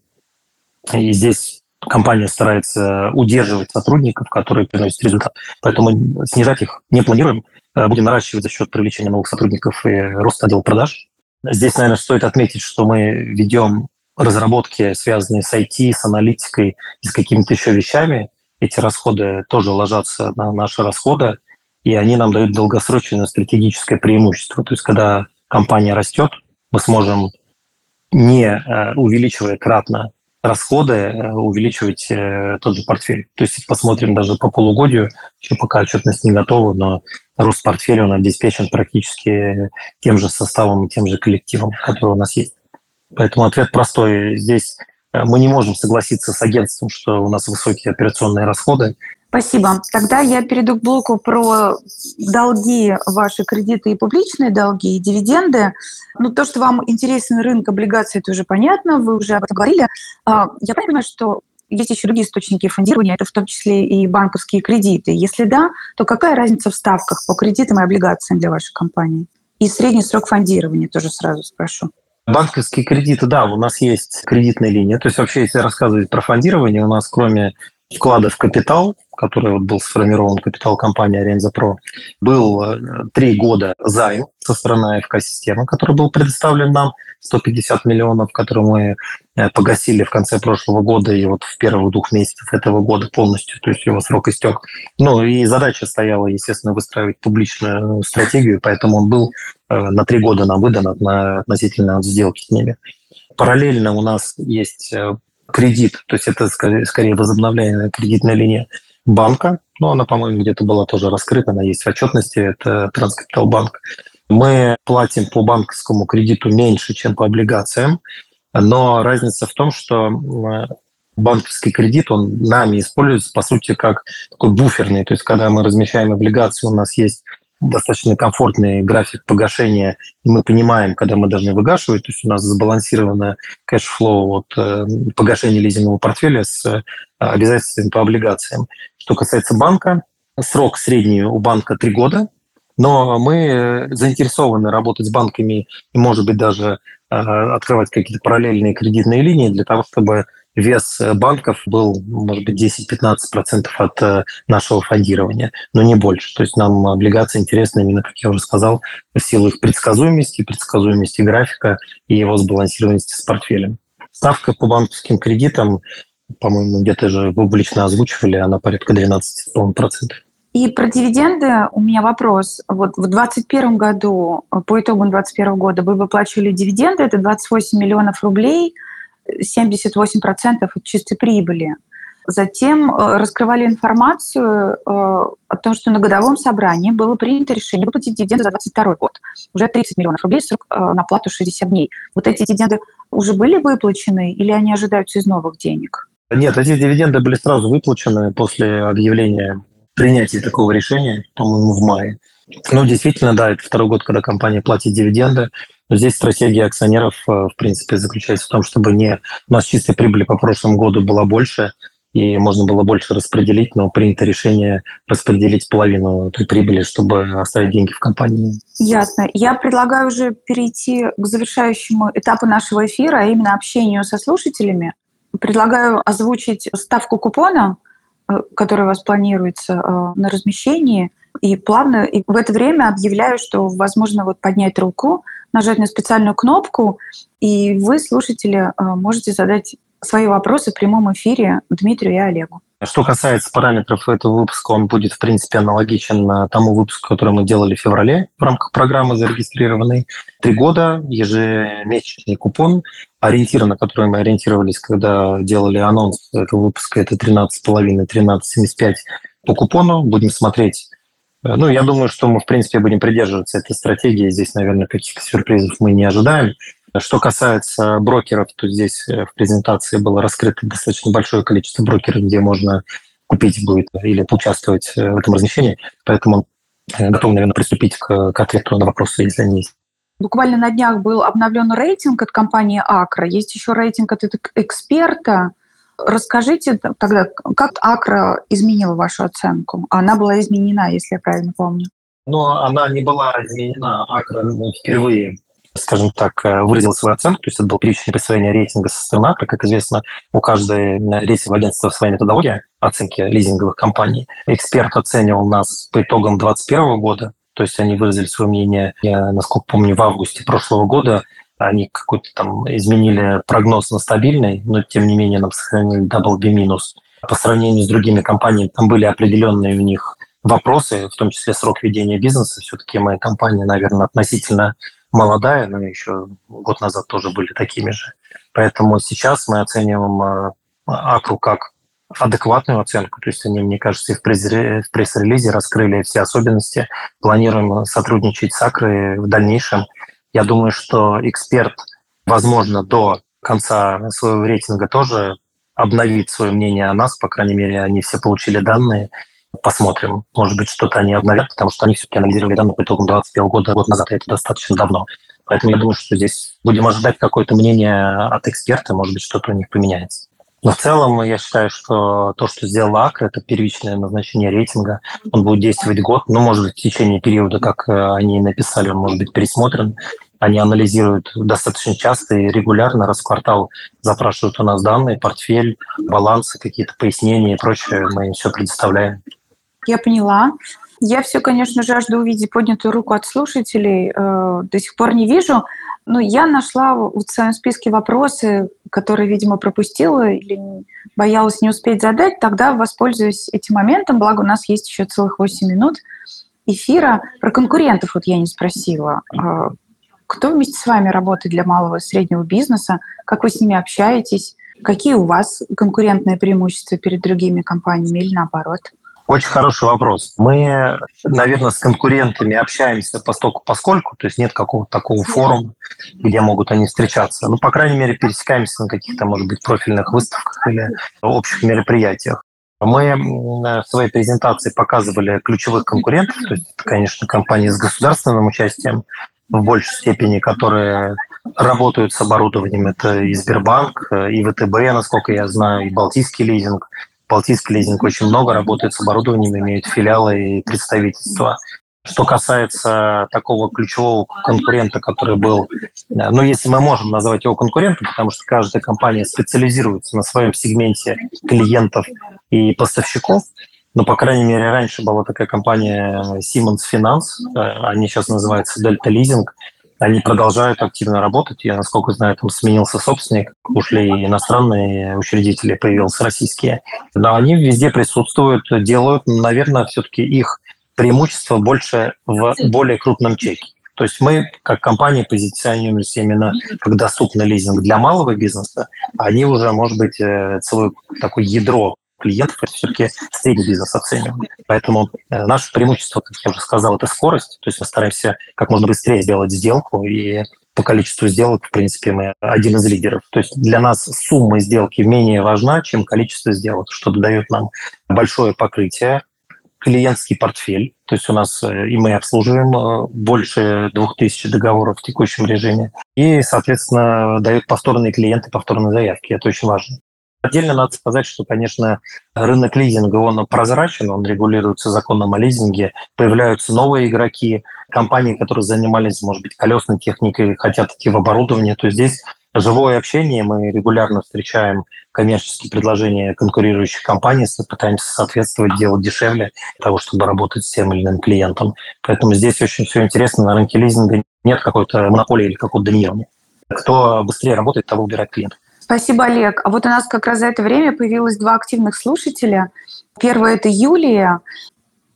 И здесь компания старается удерживать сотрудников, которые приносят результат. Поэтому снижать их не планируем. Э, будем наращивать за счет привлечения новых сотрудников и роста отдела продаж. Здесь, наверное, стоит отметить, что мы ведем разработки, связанные с IT, с аналитикой и с какими-то еще вещами, эти расходы тоже ложатся на наши расходы, и они нам дают долгосрочное стратегическое преимущество. То есть, когда компания растет, мы сможем, не э, увеличивая кратно расходы, э, увеличивать э, тот же портфель. То есть, посмотрим даже по полугодию, еще пока отчетность не готова, но рост портфеля он обеспечен практически тем же составом и тем же коллективом, который у нас есть. Поэтому ответ простой. Здесь мы не можем согласиться с агентством, что у нас высокие операционные расходы. Спасибо. Тогда я перейду к блоку про долги, ваши кредиты и публичные долги, и дивиденды. Ну, то, что вам интересен рынок облигаций, это уже понятно, вы уже об этом говорили. А, я понимаю, что есть еще другие источники фондирования, это в том числе и банковские кредиты. Если да, то какая разница в ставках по кредитам и облигациям для вашей компании? И средний срок фондирования тоже сразу спрошу. Банковские кредиты, да, у нас есть кредитная линия. То есть вообще, если рассказывать про фондирование, у нас кроме вклада в капитал, который вот был сформирован капитал компании Аренза Про, был э, три года займ со стороны АФК-системы, который был предоставлен нам, 150 миллионов, которые мы э, погасили в конце прошлого года и вот в первых двух месяцев этого года полностью, то есть его срок истек. Ну и задача стояла, естественно, выстраивать публичную стратегию, поэтому он был э, на три года нам выдан относительно сделки с ними. Параллельно у нас есть кредит, то есть это скорее, возобновляемая кредитная линия банка, но она, по-моему, где-то была тоже раскрыта, она есть в отчетности, это Транскапитал банк. Мы платим по банковскому кредиту меньше, чем по облигациям, но разница в том, что банковский кредит, он нами используется, по сути, как такой буферный. То есть, когда мы размещаем облигации, у нас есть достаточно комфортный график погашения, и мы понимаем, когда мы должны выгашивать, то есть у нас сбалансировано cash flow от э, погашения лизингового портфеля с обязательствами по облигациям. Что касается банка, срок средний у банка три года, но мы заинтересованы работать с банками и, может быть, даже открывать какие-то параллельные кредитные линии для того, чтобы вес э, банков был, может быть, 10-15% от э, нашего фондирования, но не больше. То есть нам облигации интересны именно, как я уже сказал, в силу их предсказуемости, предсказуемости графика и его сбалансированности с портфелем. Ставка по банковским кредитам, по-моему, где-то же публично озвучивали, она порядка 12,5%. И про дивиденды у меня вопрос. Вот в 2021 году, по итогам 2021 года, вы выплачивали дивиденды, это 28 миллионов рублей – 78% от чистой прибыли. Затем э, раскрывали информацию э, о том, что на годовом собрании было принято решение выплатить дивиденды за 2022 год. Уже 30 миллионов рублей, срок э, на плату 60 дней. Вот эти дивиденды уже были выплачены или они ожидаются из новых денег? Нет, эти дивиденды были сразу выплачены после объявления принятия такого решения, по-моему, в мае. Ну, действительно, да, это второй год, когда компания платит дивиденды. Здесь стратегия акционеров, э, в принципе, заключается в том, чтобы не у нас чистой прибыли по прошлому году была больше, и можно было больше распределить, но принято решение распределить половину этой прибыли, чтобы оставить деньги в компании. Ясно. Я предлагаю уже перейти к завершающему этапу нашего эфира, а именно общению со слушателями. Предлагаю озвучить ставку купона, э, которая у вас планируется э, на размещении – и плавно и в это время объявляю, что возможно вот поднять руку, нажать на специальную кнопку, и вы, слушатели, э, можете задать свои вопросы в прямом эфире Дмитрию и Олегу. Что касается параметров этого выпуска, он будет, в принципе, аналогичен тому выпуску, который мы делали в феврале в рамках программы зарегистрированной. Три года, ежемесячный купон. Ориентир, на который мы ориентировались, когда делали анонс этого выпуска, это 13,5-13,75 по купону. Будем смотреть Э, ну, я думаю, что мы, в принципе, будем придерживаться этой стратегии. Здесь, наверное, каких-то сюрпризов мы не ожидаем. Что касается брокеров, то здесь э, в презентации было раскрыто достаточно большое количество брокеров, где можно купить будет или поучаствовать э, в этом размещении. Поэтому готов, наверное, приступить к, к ответу на вопросы, если они есть. Буквально на днях был обновлен рейтинг от компании Акра. Есть еще рейтинг от эксперта. Расскажите тогда, как Акра изменила вашу оценку? Она была изменена, если я правильно помню. Но она не была изменена. Акра впервые скажем так, э, выразил свою оценку, то есть это было первичное присвоение рейтинга со стороны Акра. Как известно, у каждой рейтингового агентства своя методология оценки лизинговых компаний. Эксперт оценивал нас по итогам 2021 года, то есть они выразили свое мнение, я, насколько помню, в августе прошлого года, они какой-то там изменили прогноз на стабильный, но тем не менее нам сохранили double B минус. По сравнению с другими компаниями, там были определенные у них вопросы, в том числе срок ведения бизнеса. Все-таки моя компания, наверное, относительно молодая, но еще год назад тоже были такими же. Поэтому сейчас мы оцениваем э, Акру как адекватную оценку. То есть они, мне кажется, и в пресс-релизе раскрыли все особенности. Планируем сотрудничать с Акрой в дальнейшем. Я думаю, что эксперт, возможно, до конца своего рейтинга тоже обновит свое мнение о нас. По крайней мере, они все получили данные. Посмотрим. Может быть, что-то они обновят, потому что они все-таки анализировали данные по итогам 21 года, год назад, и это достаточно давно. Поэтому я думаю, что здесь будем ожидать какое-то мнение от эксперта, может быть, что-то у них поменяется. Но в целом я считаю, что то, что сделала АКР, это первичное назначение рейтинга. Он будет действовать год, ну, может быть, в течение периода, как э, они написали, он может быть пересмотрен. Они анализируют достаточно часто и регулярно, раз в квартал запрашивают у нас данные, портфель, балансы, какие-то пояснения и прочее. Мы им все предоставляем. Я поняла. Я все, конечно, жажду увидеть поднятую руку от слушателей. Э, до сих пор не вижу. Ну, я нашла в своем списке вопросы, которые, видимо, пропустила или боялась не успеть задать. Тогда воспользуюсь этим моментом, благо у нас есть еще целых 8 минут эфира. Про конкурентов вот я не спросила. А, кто вместе с вами работает для малого и среднего бизнеса? Как вы с ними общаетесь? Какие у вас конкурентные преимущества перед другими компаниями или наоборот? Очень хороший вопрос. Мы, наверное, с конкурентами общаемся постольку поскольку, то есть нет какого-то такого форума, где могут они встречаться. Ну, по крайней мере, пересекаемся на каких-то, может быть, профильных выставках или общих мероприятиях. Мы в своей презентации показывали ключевых конкурентов, то есть это, конечно, компании с государственным участием в большей степени, которые работают с оборудованием. Это и Сбербанк, и ВТБ, насколько я знаю, и Балтийский лизинг, Балтийский лизинг очень много работает с оборудованием, имеют филиалы и представительства. Что касается такого ключевого конкурента, который был, ну, если мы можем назвать его конкурентом, потому что каждая компания специализируется на своем сегменте клиентов и поставщиков, но, по крайней мере, раньше была такая компания Siemens Finance, э, они сейчас называются Delta Leasing, они продолжают активно работать. Я, насколько знаю, там сменился собственник, ушли иностранные учредители, появился российские. Но они везде присутствуют, делают, наверное, все-таки их преимущество больше в более крупном чеке. То есть мы, как компания, позиционируемся именно как доступный лизинг для малого бизнеса, а они уже, может быть, э, целое такое ядро клиентов это все-таки средний бизнес оцениваем. Поэтому э, наше преимущество, как я уже сказал, это скорость. То есть мы стараемся как можно быстрее сделать сделку, и по количеству сделок, в принципе, мы один из лидеров. То есть для нас сумма сделки менее важна, чем количество сделок, что дает нам большое покрытие, клиентский портфель, то есть у нас э, и мы обслуживаем э, больше 2000 договоров в текущем режиме, и, соответственно, дают повторные клиенты, повторные заявки. Это очень важно. Отдельно надо сказать, что, конечно, рынок лизинга, он прозрачен, он регулируется законом о лизинге, появляются новые игроки, компании, которые занимались, может быть, колесной техникой, хотят идти в оборудование, то здесь живое общение, мы регулярно встречаем коммерческие предложения конкурирующих компаний, пытаемся соответствовать, делать дешевле для того, чтобы работать с тем или иным клиентом. Поэтому здесь очень все интересно. На рынке лизинга нет какой-то монополии или какого-то доминирования. Кто быстрее работает, того убирает клиент. Спасибо, Олег. А вот у нас как раз за это время появилось два активных слушателя. Первый – это Юлия.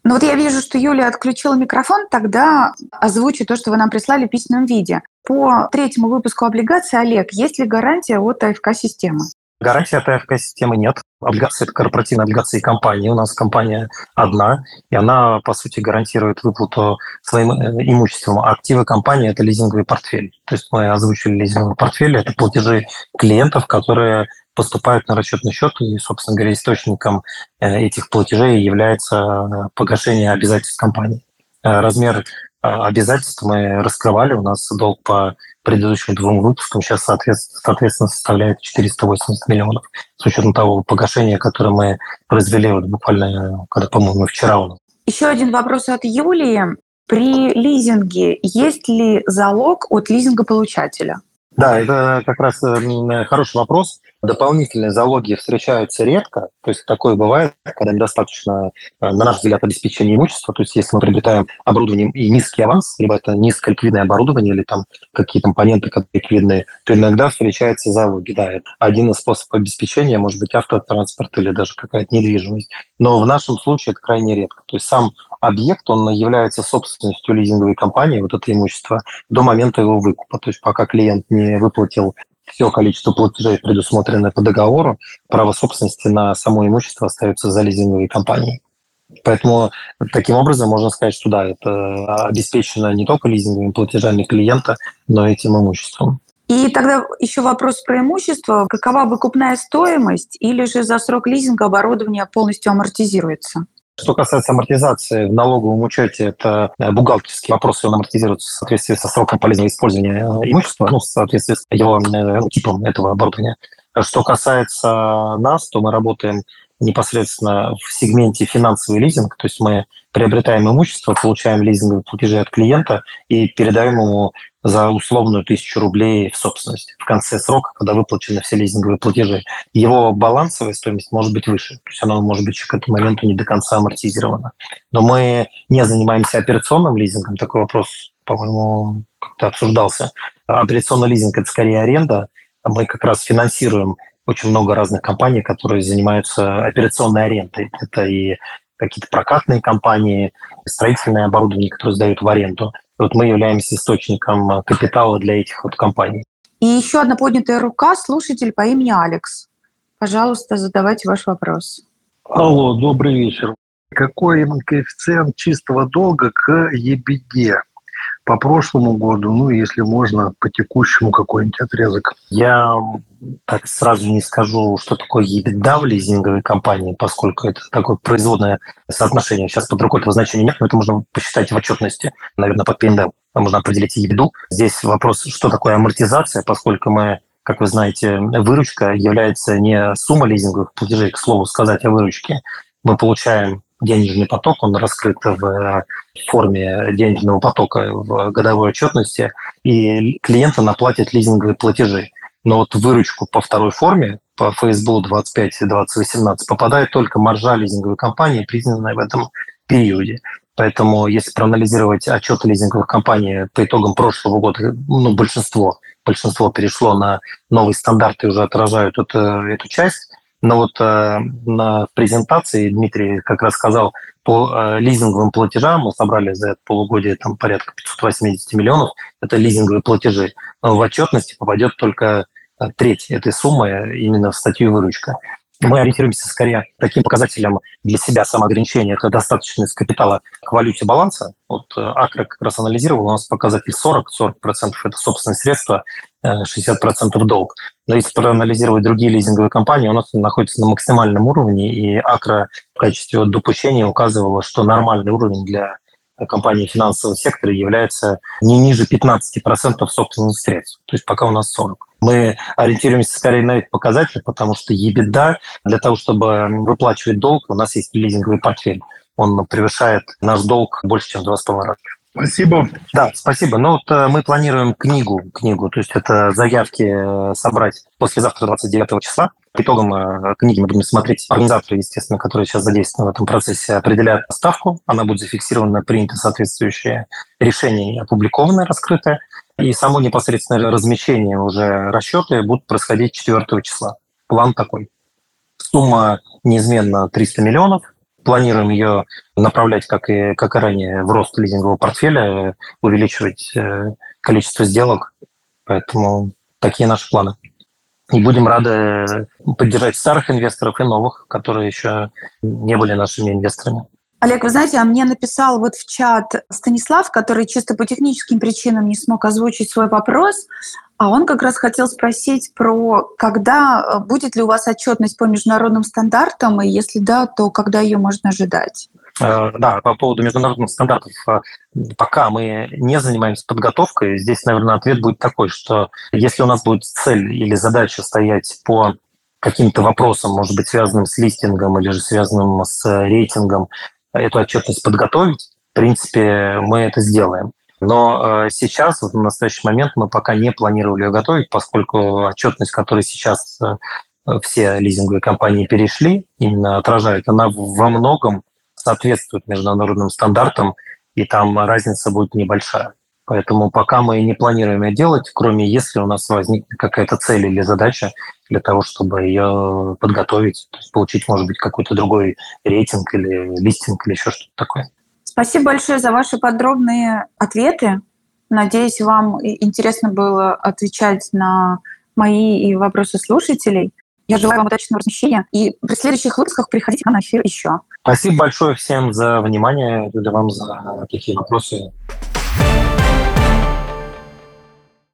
Ну вот я вижу, что Юлия отключила микрофон, тогда озвучу то, что вы нам прислали в письменном виде. По третьему выпуску облигаций, Олег, есть ли гарантия от АФК-системы? Гарантии от АФК-системы нет. Облигации – это корпоративные облигации компании. У нас компания одна, и она, по сути, гарантирует выплату своим э, имуществом. А активы компании – это лизинговый портфель. То есть мы озвучили лизинговый портфель – это платежи клиентов, которые поступают на расчетный счет, и, собственно говоря, источником э, этих платежей является э, погашение обязательств компании. Размер обязательств мы раскрывали. У нас долг по предыдущим двум выпускам сейчас, соответственно, составляет 480 миллионов. С учетом того погашения, которое мы произвели вот буквально, когда, по-моему, вчера у. Еще один вопрос от Юлии. При лизинге есть ли залог от лизингополучателя? Да, это как раз э, хороший вопрос. Дополнительные залоги встречаются редко, то есть такое бывает, когда недостаточно, э, на наш взгляд, обеспечения имущества, то есть если мы приобретаем оборудование и низкий аванс, либо это низколиквидное оборудование, или там какие компоненты которые ликвидные, то иногда встречаются залоги. Да, это один из способов обеспечения, может быть, автотранспорт или даже какая-то недвижимость. Но в нашем случае это крайне редко. То есть сам объект, он является собственностью лизинговой компании, вот это имущество, до момента его выкупа. То есть пока клиент не выплатил все количество платежей, предусмотренное по договору, право собственности на само имущество остается за лизинговой компанией. Поэтому таким образом можно сказать, что да, это обеспечено не только лизинговыми платежами клиента, но и этим имуществом. И тогда еще вопрос про имущество. Какова выкупная стоимость или же за срок лизинга оборудование полностью амортизируется? Что касается амортизации в налоговом учете, это э, бухгалтерский вопрос, он амортизируется в соответствии со сроком полезного использования имущества, ну, в соответствии с его э, типом этого оборудования. Что касается нас, то мы работаем непосредственно в сегменте финансовый лизинг, то есть мы приобретаем имущество, получаем лизинговые платежи от клиента и передаем ему за условную тысячу рублей в собственность в конце срока, когда выплачены все лизинговые платежи. Его балансовая стоимость может быть выше, то есть она может быть к этому моменту не до конца амортизирована. Но мы не занимаемся операционным лизингом, такой вопрос, по-моему, как-то обсуждался. Операционный лизинг – это скорее аренда, мы как раз финансируем очень много разных компаний, которые занимаются операционной арендой. Это и какие-то прокатные компании, строительное оборудование, которое сдают в аренду. Вот мы являемся источником э, капитала для этих вот компаний. И еще одна поднятая рука, слушатель по имени Алекс. Пожалуйста, задавайте ваш вопрос. Алло, добрый вечер. Какой коэффициент чистого долга к ебеде? По прошлому году, ну, если можно, по текущему какой-нибудь отрезок? Я так сразу не скажу, что такое EBITDA в лизинговой компании, поскольку это такое производное соотношение. Сейчас под рукой этого значения нет, но это можно посчитать в отчетности, наверное, под P&L. Можно определить EBITDA. Здесь вопрос, что такое амортизация, поскольку мы как вы знаете, выручка является не сумма лизинговых платежей, к слову сказать о выручке. Мы получаем денежный поток, он раскрыт в форме денежного потока в годовой отчетности, и клиент наплатит лизинговые платежи. Но вот выручку по второй форме, по ФСБУ 25 и 2018, попадает только маржа лизинговой компании, признанная в этом периоде. Поэтому если проанализировать отчеты лизинговых компаний по итогам прошлого года, ну, большинство, большинство перешло на новые стандарты и уже отражают эту, эту часть. Но вот э, на презентации Дмитрий как раз сказал, по э, лизинговым платежам мы собрали за это полугодие там порядка 580 миллионов. Это лизинговые платежи. Но в отчетности попадет только э, треть этой суммы именно в статью выручка. Мы ориентируемся скорее таким показателем для себя самоограничения. Это достаточность капитала к валюте баланса. Вот э, Акра как раз анализировал, у нас показатель 40, 40% это собственные средства, 60% э, долг. Но если проанализировать другие лизинговые компании, у нас находится на максимальном уровне, и Акра в качестве допущения указывала, что нормальный уровень для компании финансового сектора является не ниже 15% собственных средств. То есть пока у нас 40. Мы ориентируемся скорее на этот показатель, потому что EBITDA для того, чтобы выплачивать долг, у нас есть лизинговый портфель. Он превышает наш долг больше, чем в 2,5 раза. Спасибо. Да, спасибо. Ну вот э, мы планируем книгу, книгу, то есть это заявки э, собрать послезавтра, 29 числа. По итогам э, книги мы будем смотреть. Организаторы, естественно, которые сейчас задействованы в этом процессе, определяют ставку. Она будет зафиксирована, принято соответствующее решение, опубликованное, раскрытое. И само непосредственное размещение уже расчеты будут происходить 4 числа. План такой. Сумма неизменно 300 миллионов. Планируем ее направлять, как и, как и ранее, в рост лизингового портфеля, увеличивать э, количество сделок. Поэтому такие наши планы. И будем рады поддержать старых инвесторов и новых, которые еще не были нашими инвесторами. Олег, вы знаете, а мне написал вот в чат Станислав, который чисто по техническим причинам не смог озвучить свой вопрос, а он как раз хотел спросить про, когда э, будет ли у вас отчетность по международным стандартам, и если да, то когда ее можно ожидать? Э, да, по поводу международных стандартов, э, пока мы не занимаемся подготовкой, здесь, наверное, ответ будет такой, что если у нас будет цель или задача стоять по каким-то вопросам, может быть, связанным с листингом или же связанным с рейтингом эту отчетность подготовить, в принципе, мы это сделаем. Но э, сейчас, в настоящий момент, мы пока не планировали ее готовить, поскольку отчетность, которой сейчас э, все лизинговые компании перешли, именно отражает, она во многом соответствует международным стандартам, и там разница будет небольшая. Поэтому пока мы не планируем ее делать, кроме если у нас возникнет какая-то цель или задача для того, чтобы ее подготовить, то есть получить, может быть, какой-то другой рейтинг или листинг или еще что-то такое. Спасибо большое за ваши подробные ответы. Надеюсь, вам интересно было отвечать на мои и вопросы слушателей. Я желаю вам удачного размещения. И при следующих выпусках приходите на эфир еще. Спасибо большое всем за внимание, и вам за такие вопросы.